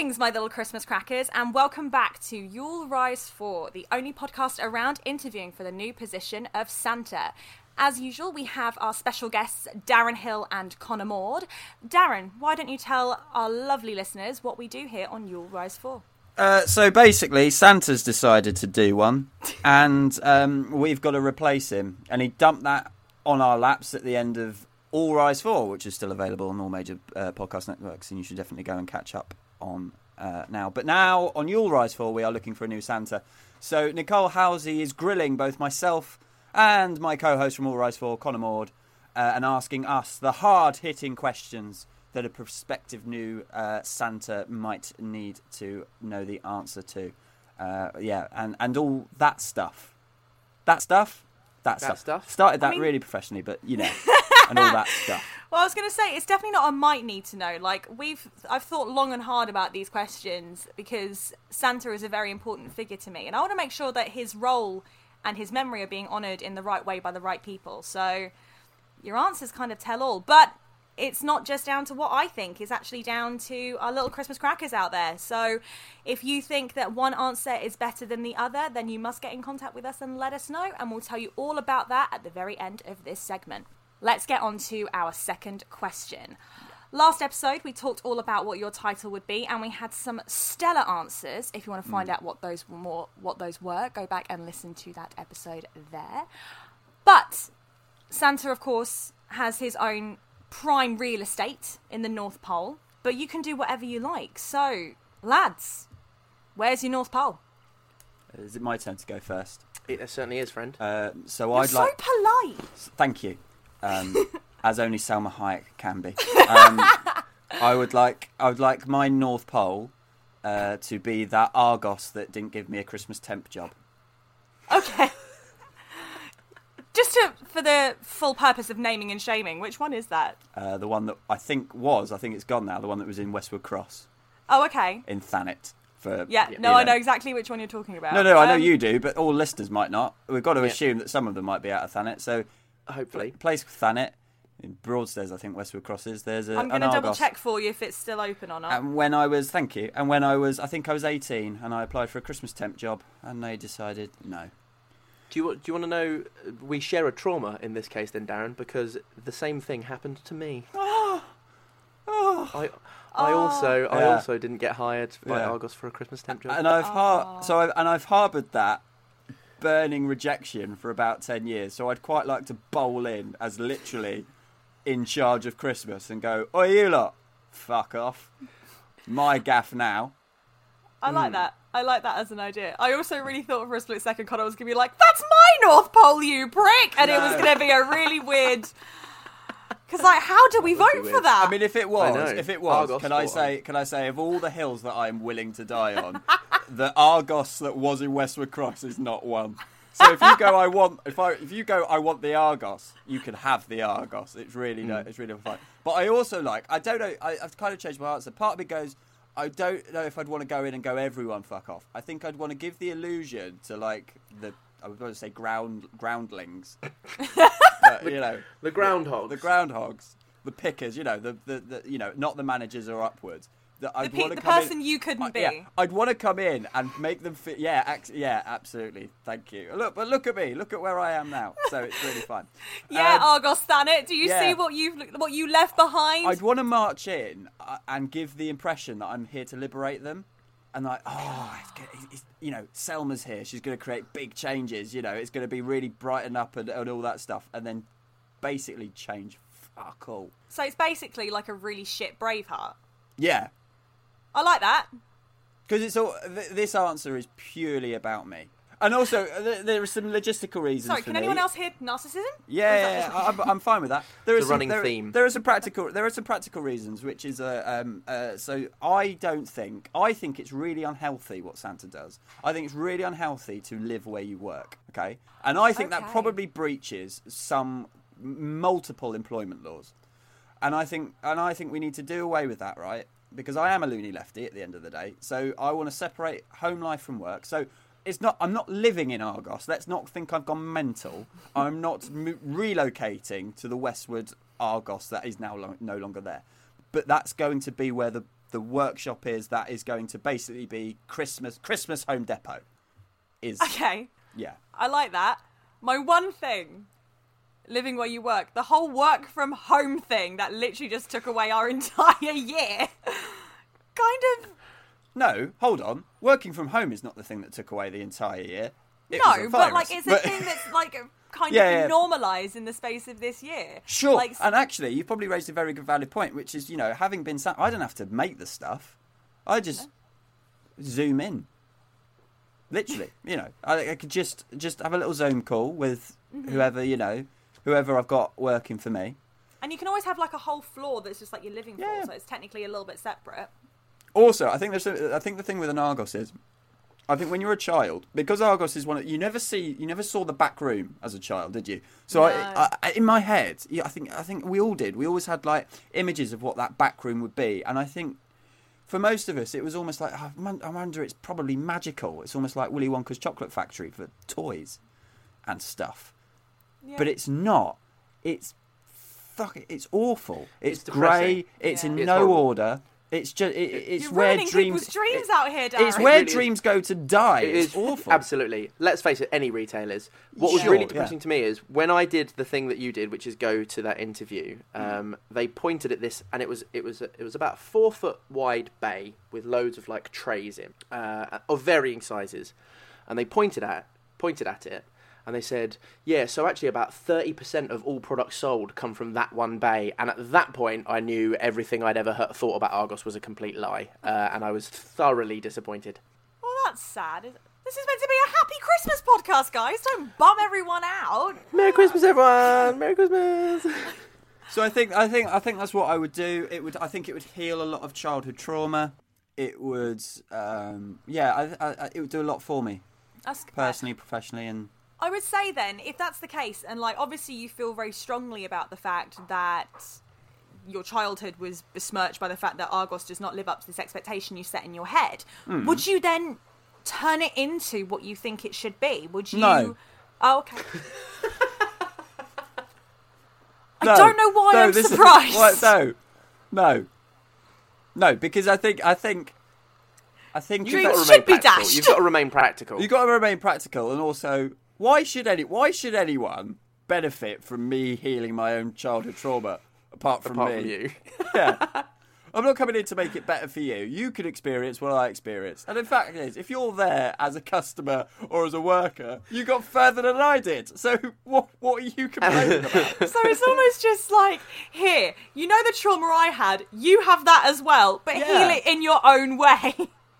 Greetings, my little Christmas crackers, and welcome back to Yule Rise 4, the only podcast around interviewing for the new position of Santa. As usual, we have our special guests, Darren Hill and Connor Maud. Darren, why don't you tell our lovely listeners what we do here on Yule Rise 4? Uh, so basically, Santa's decided to do one, and um, we've got to replace him. And he dumped that on our laps at the end of All Rise 4, which is still available on all major uh, podcast networks, and you should definitely go and catch up on uh, now. But now, on Yule Rise 4, we are looking for a new Santa. So Nicole Housey is grilling both myself and my co host from All Rise 4, Connor Maud, uh, and asking us the hard hitting questions that a prospective new uh, Santa might need to know the answer to. Uh, yeah, and, and all that stuff. That stuff? That, That stuff. stuff? Started that I mean- really professionally, but you know, and all that stuff. Well, I was going to say it's definitely not a might need to know. Like we've, I've thought long and hard about these questions because Santa is a very important figure to me, and I want to make sure that his role and his memory are being honoured in the right way by the right people. So your answers kind of tell all, but it's not just down to what I think. It's actually down to our little Christmas crackers out there. So if you think that one answer is better than the other, then you must get in contact with us and let us know, and we'll tell you all about that at the very end of this segment. Let's get on to our second question. Last episode, we talked all about what your title would be, and we had some stellar answers. If you want to find out what those were more, what those were, go back and listen to that episode there. But Santa, of course, has his own prime real estate in the North Pole, but you can do whatever you like. So, lads, where's your North Pole? Is it my turn to go first? It certainly is, friend. Uh, so You're I'd so like. polite. Thank you. Um, as only Salma Hayek can be. Um, I would like. I would like my North Pole uh, to be that Argos that didn't give me a Christmas temp job. Okay. Just to, for the full purpose of naming and shaming, which one is that? Uh, the one that I think was. I think it's gone now. The one that was in Westwood Cross Oh, okay. in Thanet. For Yeah, you no, I know exactly which one you're talking about. No, no, I know Um, you do, but all listeners might not. We've got to Yeah. assume that some of them might be out of Thanet. So, Hopefully. place Thanet in Broadstairs, I think Westwood Cross is. There's a, I'm going to double Argos. check for you if it's still open or not. And when I was, thank you. And when I was, I think I was 18, and I applied for a Christmas temp job, and they decided no. Do you, do you want to know? We share a trauma in this case, then, Darren, because the same thing happened to me. Oh, oh. I, I also, I also didn't get hired by Yeah. Argos for a Christmas temp job. And I've har- so I've, and I've harboured that burning rejection for about 10 years. So I'd quite like to bowl in as literally in charge of Christmas and go, "Oh, you lot, fuck off, my gaff now." I like hmm. that. I like that as an idea. I also really thought for a split second Connor was going to be like, "That's my North Pole, you prick," and it was going to be a really weird. Because like, how do we vote for that? I mean, if it was, if it was, Argos can I fought say, can I say, of all the hills that I'm willing to die on, the Argos that was in Westwood Cross is not one. So if you go, I want, if I, if you go, I want the Argos, you can have the Argos. It's really, hmm. no, it's really fun. But I also like, I don't know, I, I've kind of changed my answer. Part of me goes, I don't know if I'd want to go in and go everyone fuck off. I think I'd want to give the illusion to like the, I was going to say ground groundlings, but, you know, the groundhog. the groundhogs, the pickers, you know, the, the, the you know, not the managers or upwards. That the I'd pe- want to the come person in, you couldn't I- be. Yeah, I'd want to come in and make them fit. Yeah, ac- yeah, absolutely. Thank you. Look, but look at me. Look at where I am now. So it's really fun. Yeah, Um, Argos Thanet. Do you yeah. see what you've what you left behind? I'd want to march in uh, and give the impression that I'm here to liberate them. And like, oh, it's. It's, it's- you know, Salma's here. She's going to create big changes. You know, it's going to be really brighten up and, and all that stuff. And then basically change fuck all. So it's basically like a really shit Braveheart. Yeah, I like that. Because it's all. Th- this answer is purely about me, and also uh, th- there are some logistical reasons. Sorry, for can me. anyone else hear narcissism? Yeah, yeah, yeah, I- I'm, I'm fine with that. There It's are a some, running there, theme. There are some practical. There are some practical reasons, which is uh, um, uh, so I don't think I think it's really unhealthy what Santa does. I think it's really unhealthy to live where you work. Okay, and I think that probably breaches some multiple employment laws. And I think and I think we need to do away with that, right? Because I am a loony lefty at the end of the day. So I want to separate home life from work. So it's not I'm not living in Argos. Let's not think I've gone mental. I'm not mo- relocating to the Westwood Argos that is now lo- no longer there. But that's going to be where the the workshop is that is going to basically be Christmas Christmas Home Depot. Is Okay, yeah. I like that. My one thing, living where you work, the whole work from home thing that literally just took away our entire year. kind of No, hold on. Working from home is not the thing that took away the entire year. It no, but like it's a But- thing that's like kind Yeah, of yeah. normalised in the space of this year. Sure, Like, and actually, you've probably raised a very good valid point, which is, you know, having been sat, I don't have to make the stuff. I just zoom in. Literally, you know, I, I could just just have a little Zoom call with Mm-hmm. whoever, you know, whoever I've got working for me. and you can always have like a whole floor that's just like your living floor, Yeah. so it's technically a little bit separate. Also, I think there's, a, I think the thing with an Argos is, I think when you're a child, because Argos is one, of, you never see, you never saw the back room as a child, did you? So No. I, I, in my head, yeah, I think, I think we all did. We always had like images of what that back room would be, and I think for most of us, it was almost like oh, I wonder it's probably magical. It's almost like Willy Wonka's chocolate factory for toys and stuff, Yeah. but it's not. It's fuck. it, It's awful. It's, It's grey. depressing. It's in It's no horrible. order. It's just. It, it's You're where dreams. dreams it- out here, Darren. it's where really is. dreams go to die. It's awful. Absolutely. Let's face it, any retailers. What was Sure, really yeah. depressing to me is when I did the thing that you did, which is go to that interview. Mm. Um, they pointed at this, and it was it was it was about a four foot wide bay with loads of like trays in, uh, of varying sizes, and they pointed at pointed at it. And they said, yeah, so actually about 30% of all products sold come from that one bay. And at that point, I knew everything I'd ever heard, thought about Argos was a complete lie. Uh, and I was thoroughly disappointed. Well, that's sad. This is meant to be a happy Christmas podcast, guys. Don't bum everyone out. Merry Christmas, everyone! Merry Christmas! So I think I think I think that's what I would do. It would I think it would heal a lot of childhood trauma. It would um, yeah I, I, I- it would do a lot for me That's personally, professionally, and I would say then, if that's the case, and like obviously you feel very strongly about the fact that your childhood was besmirched by the fact that Argos does not live up to this expectation you set in your head, Hmm. would you then turn it into what you think it should be? Would you? No. Oh, okay. I No, don't know why no, I'm this is- surprised. what- no, no, no, because I think I think I think You if It that's- should be practical. dashed. You've got to remain practical. You've got to remain practical, and also why should any why should anyone benefit from me healing my own childhood trauma apart from apart me? from you. Yeah. I'm not coming in to make it better for you. You can experience what I experienced. And in fact, it is, if you're there as a customer or as a worker, you got further than I did. So what what are you complaining about? So it's almost just like, here, you know the trauma I had, you have that as well, but Yeah. heal it in your own way.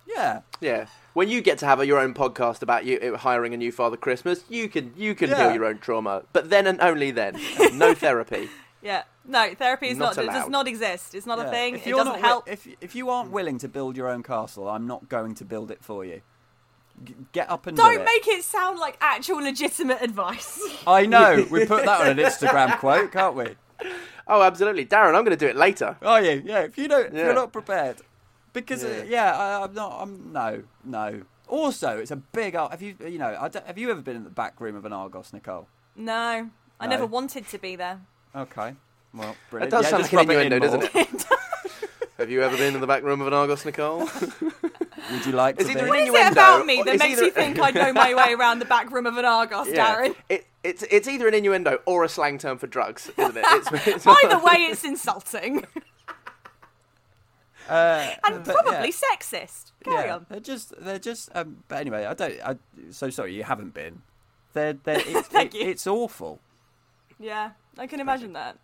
Yeah. yeah. When you get to have your own podcast about you hiring a new Father Christmas, you can you can Yeah. heal your own trauma, but then and only then. No therapy. yeah. No, therapy is Not not, it does not exist. It's not a thing. If It you're doesn't not wi- help. if if you aren't willing to build your own castle, I'm not going to build it for you. G- get up and do Don't it. make it sound like actual legitimate advice. I know. We put that on an Instagram quote, can't we? Oh, absolutely, Darren. I'm going to do it later. Are you? Yeah. If you don't, if you're not prepared, because Yeah. uh, yeah, I, I'm not. I'm no, no. Also, it's a big. Have you, you know, I don't- have you ever been in the back room of an Argos, Nicole? No, I never wanted to be there. Okay. Well, That brilliant. does yeah, sound just like an rub it in innuendo, doesn't it? Have you ever been in the back room of an Argos, Nicole? Would you like Is to either be? an What is it Innuendo, about me that makes either- you think I know my way around the back room of an Argos, Darren? It, it's it's either an innuendo or a slang term for drugs, isn't it? It's, it's Either way, it's insulting Uh, and but, probably yeah. sexist. Carry yeah, on. they're just they're just. Um, but anyway, I don't. I, so sorry, you haven't been. They're they're. It's, Thank it- you. it's awful. Yeah, I can imagine that.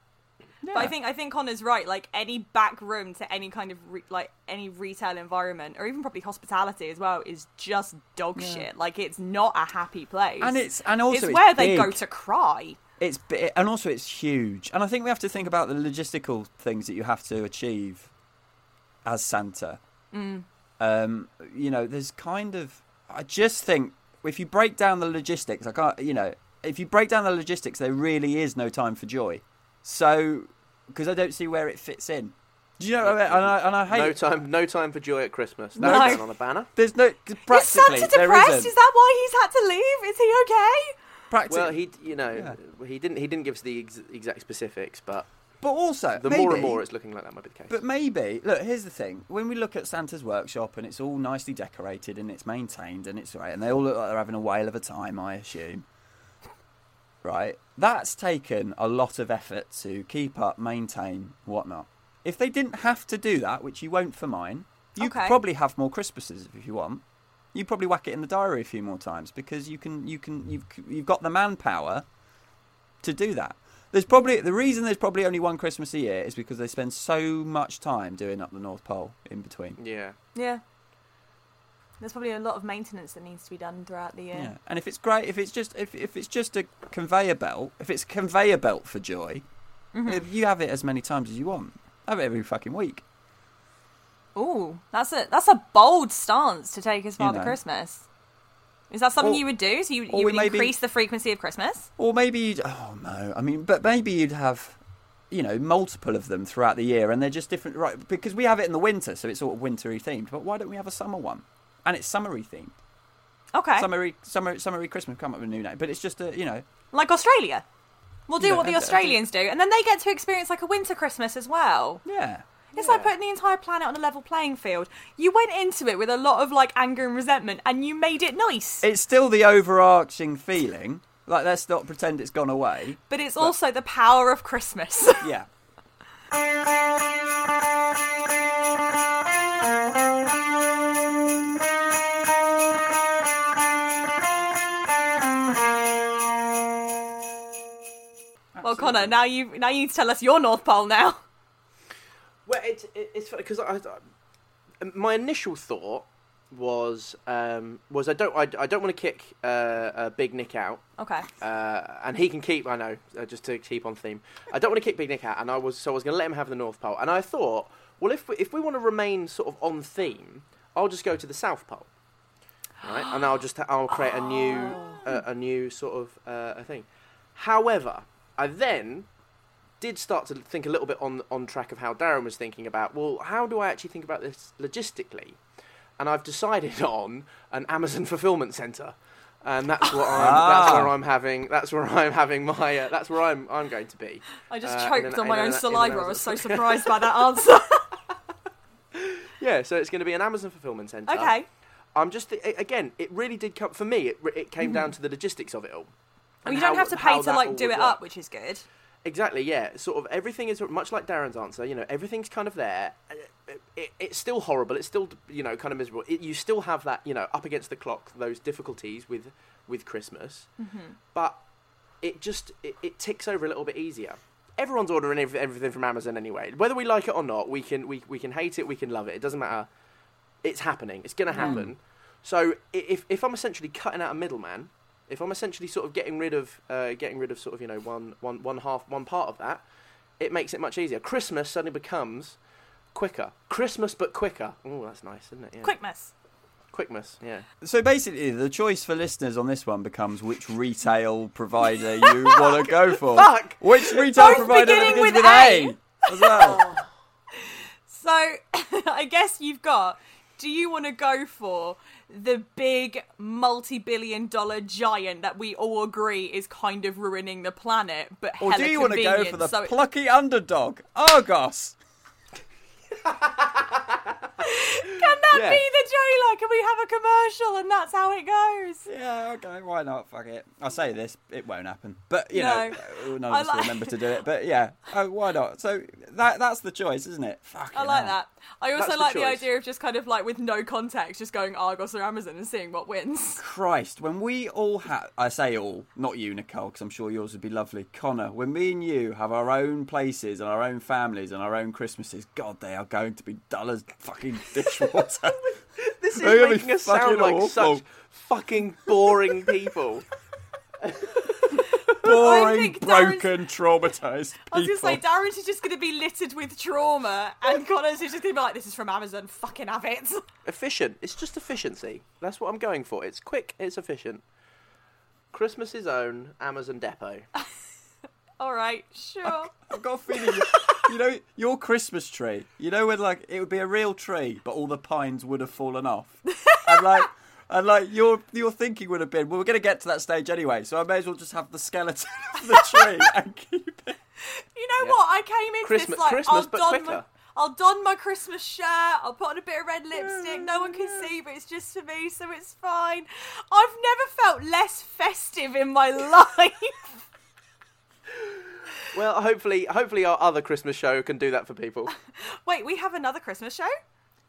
Yeah. But I think I think Connor's right. Like any back room to any kind of re- like any retail environment, or even probably hospitality as well, is just dog Yeah. shit. Like it's not a happy place. and it's and also it's it's where they go to cry. It's and also it's huge, and I think we have to think about the logistical things that you have to achieve as Santa. Mm. Um, you know, there's kind of I just think if you break down the logistics, I can't. You know, if you break down the logistics, there really is no time for joy. So, because I don't see where it fits in. Do you know? what I mean? And I, and I hate. no time, no time for joy at Christmas. That's No. on a banner. There's no 'cause Is Santa depressed? isn't. Is that why he's had to leave? Is he okay? Practically, Well, he, you know, he didn't. He didn't give us the ex- exact specifics, but But also, The maybe, more and more it's looking like that might be the case. But maybe, look, here's the thing. When we look at Santa's workshop and it's all nicely decorated and it's maintained and it's right, and they all look like they're having a whale of a time, I assume. Right? That's taken a lot of effort to keep up, maintain, whatnot. If they didn't have to do that, which you won't for mine, you could Okay. probably have more Christmases if you want. You probably whack it in the diary a few more times because you can, you can, you've, you've got the manpower to do that. There's probably the reason there's probably only one Christmas a year is because they spend so much time doing up the North Pole in between. yeah. Yeah. There's probably a lot of maintenance that needs to be done throughout the year. Yeah. And if it's great, if it's just if if it's just a conveyor belt, if it's a conveyor belt for joy, Mm-hmm. if you have it as many times as you want. Have it every fucking week. Ooh, that's a that's a bold stance to take as Father know. Christmas. Is that something Or- you would do? So you, you would maybe- increase the frequency of Christmas? Or maybe you'd oh no, I mean, but maybe you'd have you know multiple of them throughout the year, and they're just different, right? Because we have it in the winter, so it's sort of wintry themed. But why don't we have a summer one? And it's summery themed. Okay. Summery, summer, summery Christmas. Come up with a new name, but it's just a you know Like Australia. We'll do what the Australians do, and then they get to experience like a winter Christmas as well. yeah. It's like Yeah. putting the entire planet on a level playing field. You went into it with a lot of like anger and resentment, and you made it nice. It's still the overarching feeling. Like let's not pretend it's gone away. but it's also the power of Christmas. Yeah. well, Connor, now you now you need to tell us your North Pole now. Well, it's it, it's funny because I, I, my initial thought was um, was I don't I, I don't want to kick uh, uh, Big Nick out, Okay. uh, and he can keep I know uh, just to keep on theme. I don't want to kick Big Nick out, and I was so I was going to let him have the North Pole, and I thought, well, if we, if we want to remain sort of on theme, I'll just go to the South Pole, right, and I'll just I'll create a new uh, a new sort of uh, a thing. However, I then did start to think a little bit on on track of how Darren was thinking about. Well, how do I actually think about this logistically? And I've decided on an Amazon fulfillment center, and that's what I'm. That's where Ah. I'm having. That's where I'm having my. Uh, that's where I'm. I'm going to be. I just Uh, choked an- on my own an- saliva. I was so surprised by that answer. Yeah, so it's going to be an Amazon fulfillment center. okay. I'm just th- again. It really did come for me. It, it came down to the logistics of it all. Well, and you don't how- have to pay to like do it work. up, which is good. Exactly, yeah. Sort of everything is much like Darren's answer. You know, everything's kind of there. It, it, it's still horrible. It's still you know kind of miserable. It, you still have that you know up against the clock those difficulties with with Christmas, mm-hmm. but it just it, ticks over a little bit easier. Everyone's ordering every, everything from Amazon anyway. Whether we like it or not, we can we, we can hate it, we can love it. It doesn't matter. It's happening. It's going to mm. happen. So if if I'm essentially cutting out a middleman, if I'm essentially sort of getting rid of uh, getting rid of sort of you know one one one half one part of that, it makes it much easier. Christmas suddenly becomes quicker. Christmas but quicker. Oh, that's nice, isn't it? Yeah. Quickness. Quickness. Yeah. So basically, the choice for listeners on this one becomes which retail provider you want to go for. Fuck! Which retail Both provider beginning begins with with A. A as well? So I guess you've got. Do you want to go for the big multi-billion dollar giant that we all agree is kind of ruining the planet, but or do you want to go for the so it- plucky underdog, Argos? Can that Yeah. be the trailer? Can we have a commercial and that's how it goes? Yeah, okay, why not? Fuck it. I say this, it won't happen. But you No. know, none of us like- remember to do it. But yeah, oh, why not? So that that's the choice, isn't it? Fucking I like hell. that. I also That's like the choice. idea of just kind of like with no context, just going Argos or Amazon and seeing what wins. Christ, when we all have, I say all, not you, Nicole, because I'm sure yours would be lovely. Connor, when me and you have our own places and our own families and our own Christmases, God, they are going to be dull as fucking dishwater. This is They're making us sound like awful. such fucking boring people. Boring, think broken, traumatized people. I was gonna say Darren's is just gonna be littered with trauma, and Connor's is just gonna be like, "This is from Amazon. Fucking have it." efficient. It's just efficiency. That's what I'm going for. It's quick. It's efficient. Christmas's own Amazon depot. All right, sure. I've got a feeling, you, you know, your Christmas tree. You know when like it would be a real tree, but all the pines would have fallen off, and like, and like your your thinking would have been, well, we're going to get to that stage anyway, so I may as well just have the skeleton of the tree and keep it. You know Yeah. what? I came into Christmas- this like Christmas, I'll but don quicker. my I'll don my Christmas shirt. I'll put on a bit of red lipstick. No one can see, but it's just for me, so it's fine. I've never felt less festive in my life. Well, hopefully, hopefully our other Christmas show can do that for people. Wait, we have another Christmas show.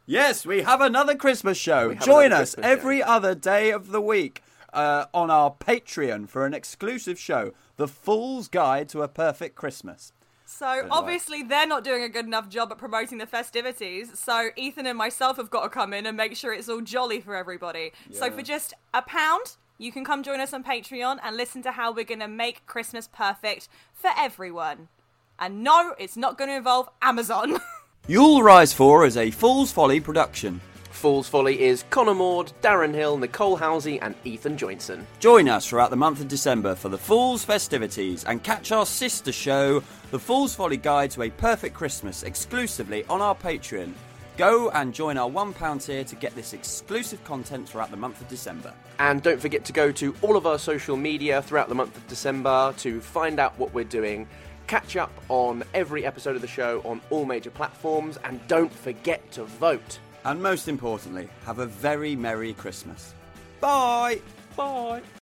Yes, we have another Christmas show. Join another us Christmas every other day of the week uh, on our Patreon for an exclusive show, The Fool's Guide to a Perfect Christmas. So obviously they're not doing a good enough job at promoting the festivities. So Ethan and myself have got to come in and make sure it's all jolly for everybody. So for just a pound, you can come join us on Patreon and listen to how we're going to make Christmas perfect for everyone. And no, it's not going to involve Amazon. Yule Rise 4 is a Fool's Folly production. Fool's Folly is Connor Maud, Darren Hill, Nicole Housey, and Ethan Joinson. Join us throughout the month of December for the Fool's festivities and catch our sister show, The Fool's Folly Guide to a Perfect Christmas, exclusively on our Patreon. Go and join our £1 tier to get this exclusive content throughout the month of December. And don't forget to go to all of our social media throughout the month of December to find out what we're doing. Catch up on every episode of the show on all major platforms, and don't forget to vote. And most importantly, have a very Merry Christmas. Bye! Bye.